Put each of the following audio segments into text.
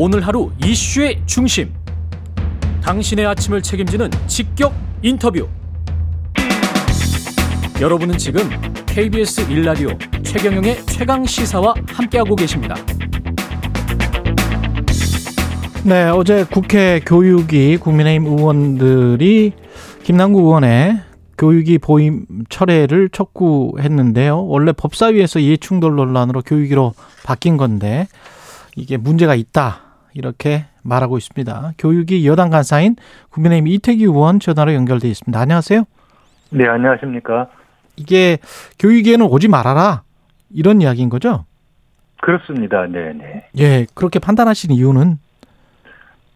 오늘 하루 이슈의 중심. 당신의 아침을 책임지는 직격 인터뷰. 여러분은 지금 KBS 일라디오 최경영의 최강 시사와 함께하고 계십니다. 네, 어제 국회 교육위 국민의힘 의원들이 김남국 의원의 교육위 보임 철회를 촉구했는데요. 원래 법사위에서 이해충돌 논란으로 교육위로 바뀐 건데 이게 문제가 있다. 이렇게 말하고 있습니다. 교육위 여당 간사인 국민의힘 이태기 의원 전화로 연결돼 있습니다. 안녕하세요. 네, 안녕하십니까. 이게 교육위에는 오지 말아라. 이런 이야기인 거죠? 그렇습니다. 네, 네. 예, 그렇게 판단하신 이유는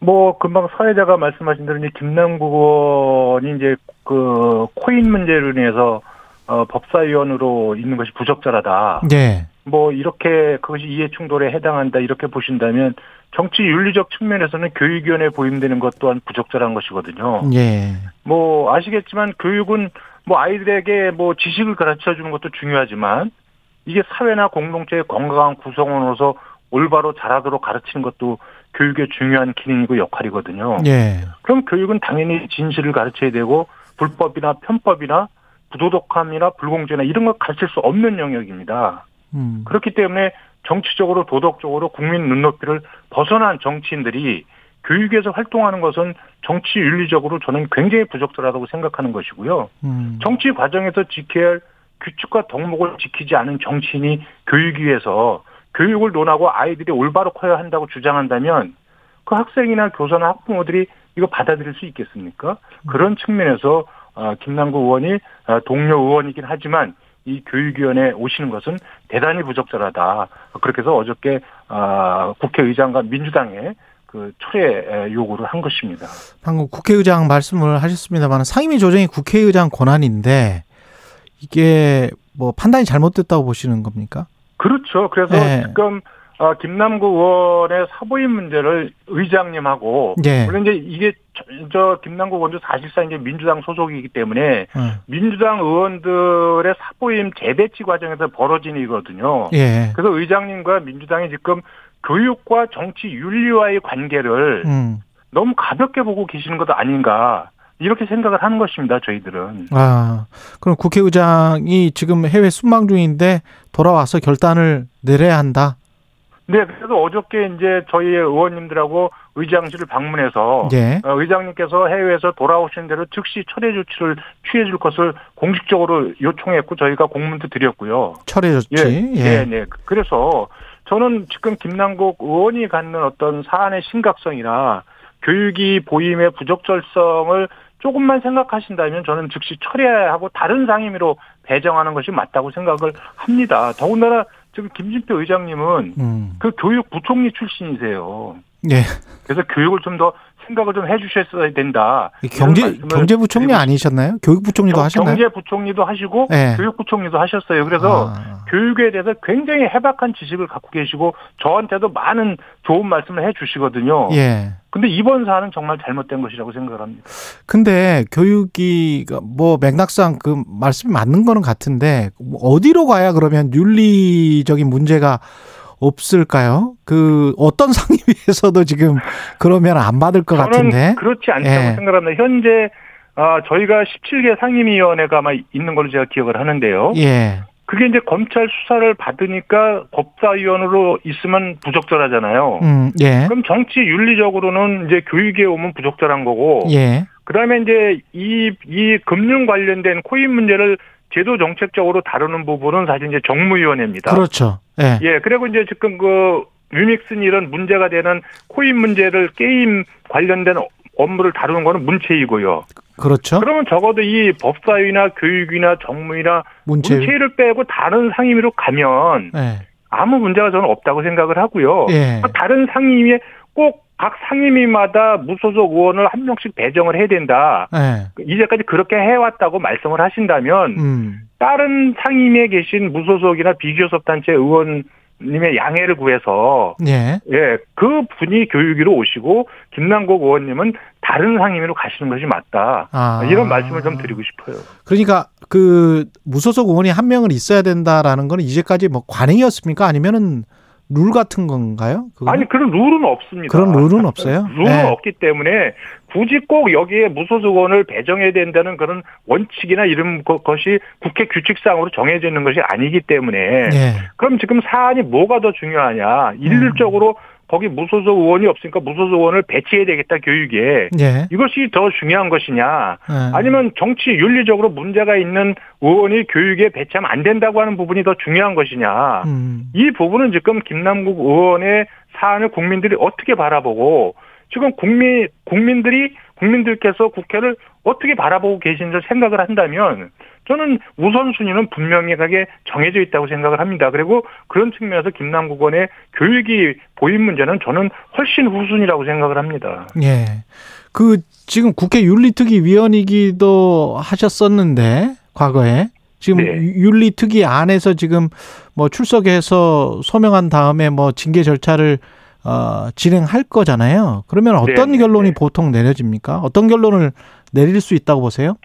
뭐 금방 사회자가 말씀하신 대로 이제 김남국 의원이 이제 그 코인 문제로 인해서 어, 법사위원으로 있는 것이 부적절하다. 예. 뭐 이렇게 그것이 이해 충돌에 해당한다 이렇게 보신다면 정치 윤리적 측면에서는 교육위원회 보임되는 것 또한 부적절한 것이거든요. 예. 뭐 아시겠지만 교육은 뭐 아이들에게 뭐 지식을 가르쳐 주는 것도 중요하지만 이게 사회나 공동체의 건강한 구성원으로서 올바로 자라도록 가르치는 것도 교육의 중요한 기능이고 역할이거든요. 예. 그럼 교육은 당연히 진실을 가르쳐야 되고 불법이나 편법이나 부도덕함이나 불공정이나 이런 걸 가르칠 수 없는 영역입니다. 음. 그렇기 때문에 정치적으로 도덕적으로 국민 눈높이를 벗어난 정치인들이 교육에서 활동하는 것은 정치 윤리적으로 저는 굉장히 부적절하다고 생각하는 것이고요. 음. 정치 과정에서 지켜야 할 규칙과 덕목을 지키지 않은 정치인이 교육위에서 교육을 논하고 아이들이 올바로 커야 한다고 주장한다면 그 학생이나 교사나 학부모들이 이거 받아들일 수 있겠습니까? 그런 측면에서 어, 김남국 의원이 어, 동료 의원이긴 하지만 이 교육위원회에 오시는 것은 대단히 부적절하다. 그렇게 해서 어저께 어, 국회의장과 민주당에 그 철회 요구를 한 것입니다. 방금 국회의장 말씀을 하셨습니다만 상임위 조정이 국회의장 권한인데 이게 뭐 판단이 잘못됐다고 보시는 겁니까? 그렇죠. 그래서 네. 지금 어, 김남국 의원의 사보임 문제를 의장님하고 예. 물론 이제 이게 저, 저 김남국 의원도 사실상 이제 민주당 소속이기 때문에 어. 민주당 의원들의 사보임 재배치 과정에서 벌어진 일이거든요. 예. 그래서 의장님과 민주당이 지금 교육과 정치 윤리와의 관계를 음. 너무 가볍게 보고 계시는 것도 아닌가 이렇게 생각을 하는 것입니다. 저희들은. 아, 그럼 국회의장이 지금 해외 순방 중인데 돌아와서 결단을 내려야 한다. 네, 그래서 어저께 이제 저희 의원님들하고 의장실을 방문해서 예. 어, 의장님께서 해외에서 돌아오신 대로 즉시 철회 조치를 취해 줄 것을 공식적으로 요청했고 저희가 공문도 드렸고요. 철회 조치. 예, 네, 네. 그래서 저는 지금 김남국 의원이 갖는 어떤 사안의 심각성이나 교육이 보임의 부적절성을 조금만 생각하신다면 저는 즉시 철회하고 다른 상임위로 배정하는 것이 맞다고 생각을 합니다. 더군다나 지금 김진표 의장님은 음. 그 교육부총리 출신이세요. 예. 그래서 교육을 좀 더 생각을 좀 해주셨어야 된다. 경제 경제부총리 아니셨나요? 교육부총리도 경- 하셨나요? 경제부총리도 하시고 예. 교육부총리도 하셨어요. 그래서 아. 교육에 대해서 굉장히 해박한 지식을 갖고 계시고 저한테도 많은 좋은 말씀을 해주시거든요. 예. 근데 이번 사안은 정말 잘못된 것이라고 생각을 합니다. 근데 교육이 뭐 맥락상 그 말씀이 맞는 거는 같은데 뭐 어디로 가야 그러면 윤리적인 문제가 없을까요? 그 어떤 상임위에서도 지금 그러면 안 받을 것 같은데. 그렇지 않다고 예. 생각합니다. 현재 아, 저희가 17개 상임위원회가 아마 있는 걸로 제가 기억을 하는데요. 예. 그게 이제 검찰 수사를 받으니까 법사위원으로 있으면 부적절하잖아요. 음, 예. 그럼 정치 윤리적으로는 이제 교육에 오면 부적절한 거고, 예. 그다음에 이제 이, 이 금융 관련된 코인 문제를 제도 정책적으로 다루는 부분은 사실 이제 정무위원회입니다. 그렇죠. 예. 예, 그리고 이제 지금 그 유믹슨 이런 문제가 되는 코인 문제를 게임 관련된 업무를 다루는 거는 문체이고요. 그렇죠. 그러면 적어도 이 법사위나 교육이나 정무위나 문체. 문체를 빼고 다른 상임위로 가면 예. 아무 문제가 저는 없다고 생각을 하고요. 예. 다른 상임위에 꼭 각 상임위마다 무소속 의원을 한 명씩 배정을 해야 된다. 예. 이제까지 그렇게 해왔다고 말씀을 하신다면 음. 다른 상임위에 계신 무소속이나 비교섭 단체 의원 님의 양해를 구해서 예. 예, 그 분이 교육위로 오시고 김남국 의원님은 다른 상임위로 가시는 것이 맞다. 아. 이런 말씀을 좀 드리고 싶어요. 그러니까 그 무소속 의원이 한 명은 있어야 된다라는 거는 이제까지 뭐 관행이었습니까? 아니면은 룰 같은 건가요? 그거는? 아니 그런 룰은 없습니다. 그런 룰은 없어요? 룰은 네. 없기 때문에 굳이 꼭 여기에 무소속 의원을 배정해야 된다는 그런 원칙이나 이런 거- 것이 국회 규칙상으로 정해져 있는 것이 아니기 때문에 예. 그럼 지금 사안이 뭐가 더 중요하냐? 음. 일률적으로 거기 무소속 의원이 없으니까 무소속 의원을 배치해야 되겠다 교육에 예. 이것이 더 중요한 것이냐? 예. 아니면 정치 윤리적으로 문제가 있는 의원이 교육에 배치하면 안 된다고 하는 부분이 더 중요한 것이냐? 음. 이 부분은 지금 김남국 의원의 사안을 국민들이 어떻게 바라보고 지금 국민 국민들이 국민들께서 국회를 어떻게 바라보고 계신지 생각을 한다면 저는 우선순위는 분명하게 정해져 있다고 생각을 합니다. 그리고 그런 측면에서 김남국 의원의 교육이 보인 문제는 저는 훨씬 후순이라고 생각을 합니다. 예. 그 지금 국회 윤리특위 위원이기도 하셨었는데 과거에 지금 네. 윤리특위 안에서 지금 뭐 출석해서 소명한 다음에 뭐 징계 절차를 어, 진행할 거잖아요. 그러면 어떤 네, 네, 결론이 네. 보통 내려집니까? 어떤 결론을 내릴 수 있다고 보세요?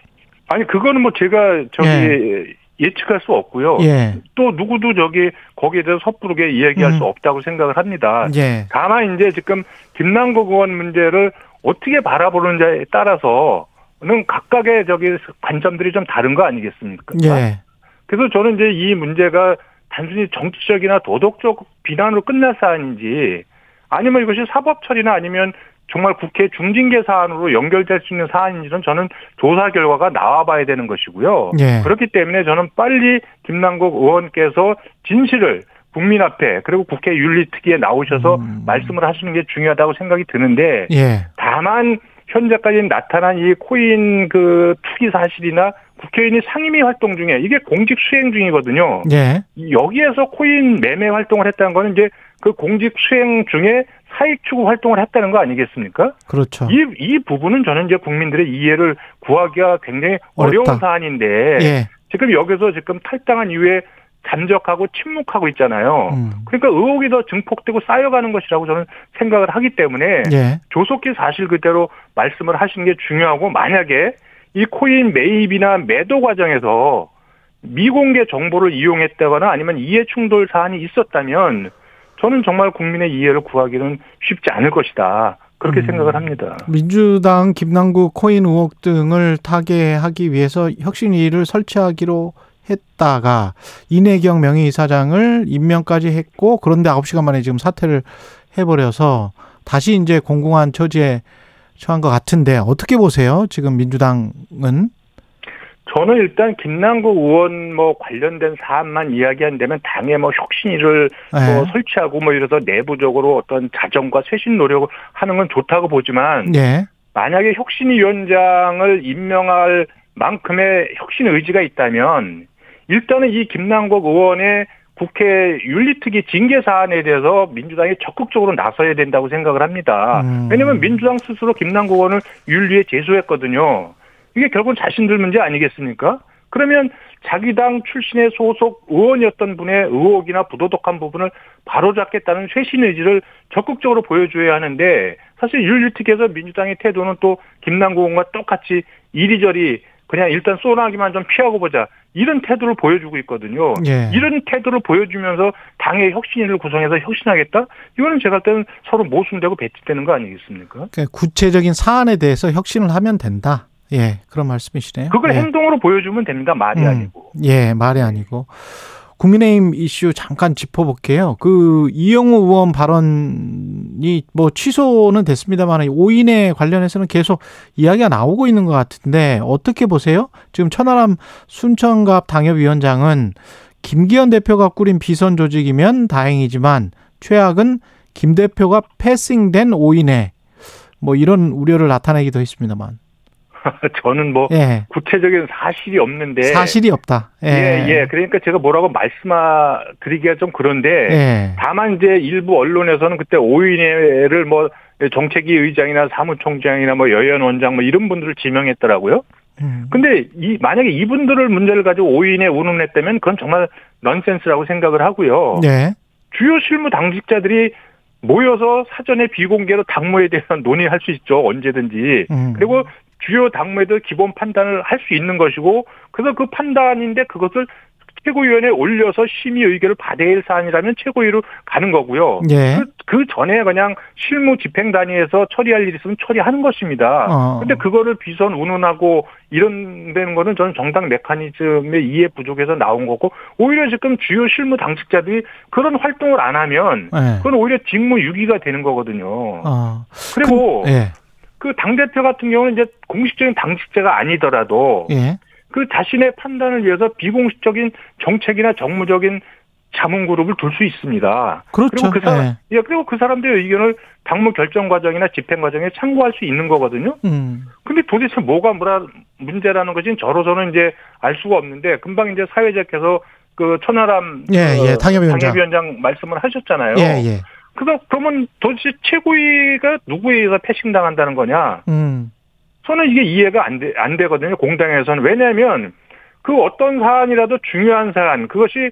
아니 그거는 뭐 제가 저기 예. 예측할 수 없고요. 예. 또 누구도 저기 거기에 대해서 섣부르게 이야기할 음. 수 없다고 생각을 합니다. 예. 다만 이제 지금 김남국 의원 문제를 어떻게 바라보느냐에 따라서는 각각의 저기 관점들이 좀 다른 거 아니겠습니까? 예. 그래서 저는 이제 이 문제가 단순히 정치적이나 도덕적 비난으로 끝날 사안인지 아니면 이것이 사법 처리나 아니면 정말 국회 중징계 사안으로 연결될 수 있는 사안인지는 저는 조사 결과가 나와봐야 되는 것이고요. 예. 그렇기 때문에 저는 빨리 김남국 의원께서 진실을 국민 앞에 그리고 국회 윤리특위에 나오셔서 음. 말씀을 하시는 게 중요하다고 생각이 드는데 예. 다만 현재까지 나타난 이 코인 그 투기 사실이나 국회의원이 상임위 활동 중에 이게 공직 수행 중이거든요. 예. 여기에서 코인 매매 활동을 했다는 거는 이제 그 공직 수행 중에 사익 추구 활동을 했다는 거 아니겠습니까? 그렇죠. 이, 이 부분은 저는 이제 국민들의 이해를 구하기가 굉장히 어려운 어렵다. 사안인데 예. 지금 여기서 지금 탈당한 이후에 잠적하고 침묵하고 있잖아요. 음. 그러니까 의혹이 더 증폭되고 쌓여가는 것이라고 저는 생각을 하기 때문에 예. 조속히 사실 그대로 말씀을 하시는 게 중요하고 만약에 이 코인 매입이나 매도 과정에서 미공개 정보를 이용했다거나 아니면 이해 충돌 사안이 있었다면 저는 정말 국민의 이해를 구하기는 쉽지 않을 것이다. 그렇게 음. 생각을 합니다. 민주당 김남국 코인 의혹 등을 타개하기 위해서 혁신위를 설치하기로 했다가 이내경 명예이사장을 임명까지 했고 그런데 9시간 만에 지금 사퇴를 해버려서 다시 이제 공공한 처지에 처한 것 같은데 어떻게 보세요? 지금 민주당은 저는 일단 김남국 의원 뭐 관련된 사안만 이야기한다면 당에 뭐 혁신위를 뭐 예. 설치하고 뭐 이래서 내부적으로 어떤 자정과 쇄신 노력을 하는 건 좋다고 보지만 예. 만약에 혁신위원장을 임명할 만큼의 혁신 의지가 있다면 일단은 이 김남국 의원의 국회 윤리특위 징계 사안에 대해서 민주당이 적극적으로 나서야 된다고 생각을 합니다. 음. 왜냐하면 민주당 스스로 김남국 의원을 윤리에 제소했거든요. 이게 결국은 자신들 문제 아니겠습니까? 그러면 자기 당 출신의 소속 의원이었던 분의 의혹이나 부도덕한 부분을 바로잡겠다는 쇄신 의지를 적극적으로 보여줘야 하는데 사실 윤리특위에서 민주당의 태도는 또 김남국 의원과 똑같이 이리저리 그냥 일단 쏘나기만 좀 피하고 보자 이런 태도를 보여주고 있거든요. 예. 이런 태도를 보여주면서 당의 혁신위를 구성해서 혁신하겠다? 이거는 제가 볼 때는 서로 모순되고 배치되는 거 아니겠습니까? 그러니까 구체적인 사안에 대해서 혁신을 하면 된다. 예, 그런 말씀이시네요. 그걸 예. 행동으로 보여주면 됩니다. 말이 음, 아니고. 예, 말이 아니고. 국민의힘 이슈 잠깐 짚어볼게요. 그 이영호 의원 발언이 뭐 취소는 됐습니다만 오인에 관련해서는 계속 이야기가 나오고 있는 것 같은데 어떻게 보세요? 지금 천하람 순천갑 당협위원장은 김기현 대표가 꾸린 비선 조직이면 다행이지만 최악은 김 대표가 패싱된 오인에 뭐 이런 우려를 나타내기도 했습니다만. 저는 뭐 예. 구체적인 사실이 없는데 사실이 없다. 예, 예. 그러니까 제가 뭐라고 말씀드리기가 좀 그런데 예. 다만 이제 일부 언론에서는 그때 오인회를 뭐 정책위 의장이나 사무총장이나 뭐 여연 원장 뭐 이런 분들을 지명했더라고요. 음. 근데 이 만약에 이분들을 문제를 가지고 오인에 운운했다면 그건 정말 넌센스라고 생각을 하고요. 네. 주요 실무 당직자들이 모여서 사전에 비공개로 당무에 대한 논의할 수 있죠. 언제든지. 음. 그리고 주요 당무에도 기본 판단을 할 수 있는 것이고 그래서 그 판단인데 그것을 최고위원회에 올려서 심의 의결을 받아야 할 사안이라면 최고위로 가는 거고요. 예. 그, 그 전에 그냥 실무 집행 단위에서 처리할 일이 있으면 처리하는 것입니다. 어. 근데 그거를 비선 운운하고 이런 데는 거는 저는 정당 메커니즘의 이해 부족에서 나온 거고 오히려 지금 주요 실무 당직자들이 그런 활동을 안 하면 예. 그건 오히려 직무 유기가 되는 거거든요. 어. 그리고 그, 예. 그 당대표 같은 경우는 이제 공식적인 당직자가 아니더라도 예. 그 자신의 판단을 위해서 비공식적인 정책이나 정무적인 자문 그룹을 둘 수 있습니다. 그렇죠. 그리고 그 사람, 예. 예, 그리고 그 사람들의 의견을 당무 결정 과정이나 집행 과정에 참고할 수 있는 거거든요. 음. 근데 도대체 뭐가 뭐라 문제라는 것이 저로서는 이제 알 수가 없는데 금방 이제 사회자께서 그 천하람 예, 그 예, 당협위원장. 당협위원장 말씀을 하셨잖아요. 예, 예. 그거 그러면 도대체 최고위가 누구에 의해서 패싱당한다는 거냐? 음. 저는 이게 이해가 안, 돼, 안 되거든요. 공당에서는. 왜냐하면 그 어떤 사안이라도 중요한 사안, 그것이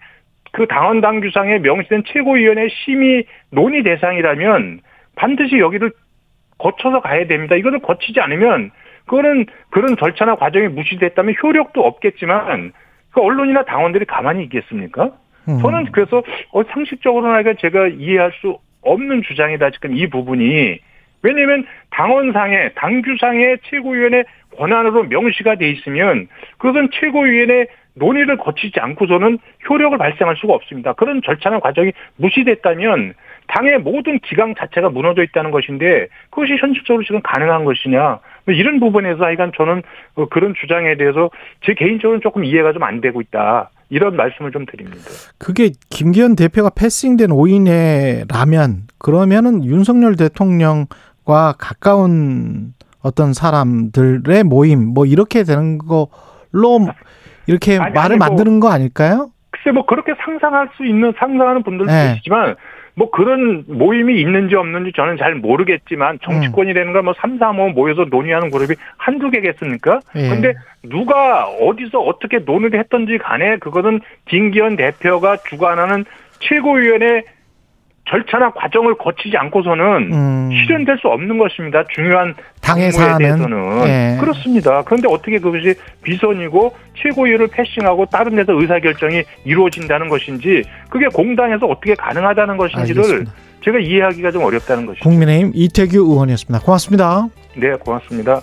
그 당원 당규상에 명시된 최고위원회 심의 논의 대상이라면 반드시 여기를 거쳐서 가야 됩니다. 이거를 거치지 않으면 그거는 그런 절차나 과정이 무시됐다면 효력도 없겠지만 그 언론이나 당원들이 가만히 있겠습니까? 음. 저는 그래서 어, 상식적으로나 제가 이해할 수 없는 주장이다 지금 이 부분이 왜냐하면 당원상에 당규상의 최고위원회 권한으로 명시가 돼 있으면 그것은 최고위원회 논의를 거치지 않고서는 효력을 발생할 수가 없습니다. 그런 절차나 과정이 무시됐다면 당의 모든 기강 자체가 무너져 있다는 것인데 그것이 현실적으로 지금 가능한 것이냐 뭐 이런 부분에서 하여간 저는 어, 그런 주장에 대해서 제 개인적으로는 조금 이해가 좀 안 되고 있다 이런 말씀을 좀 드립니다. 그게 김기현 대표가 패싱된 5인회라면 그러면은 윤석열 대통령 과 가까운 어떤 사람들의 모임 뭐 이렇게 되는 걸로 이렇게 아니, 말을 아니, 뭐- 만드는 거 아닐까요? 글쎄 뭐 그렇게 상상할 수 있는 상상하는 분들도 네. 계시지만 뭐 그런 모임이 있는지 없는지 저는 잘 모르겠지만 정치권이라는 걸뭐 3, 4, 5 모여서 논의하는 그룹이 한두 개겠습니까? 예. 근데 누가 어디서 어떻게 논의를 했던지 간에 그거는 김기현 대표가 주관하는 최고위원회 절차나 과정을 거치지 않고서는 음. 실현될 수 없는 것입니다. 중요한 당의 대해서는 예. 그렇습니다. 그런데 어떻게 그것이 비선이고 최고위를 패싱하고 다른 데서 의사결정이 이루어진다는 것인지 그게 공당에서 어떻게 가능하다는 것인지를 알겠습니다. 제가 이해하기가 좀 어렵다는 것이죠. 국민의힘 이태규 의원이었습니다. 고맙습니다. 네, 고맙습니다.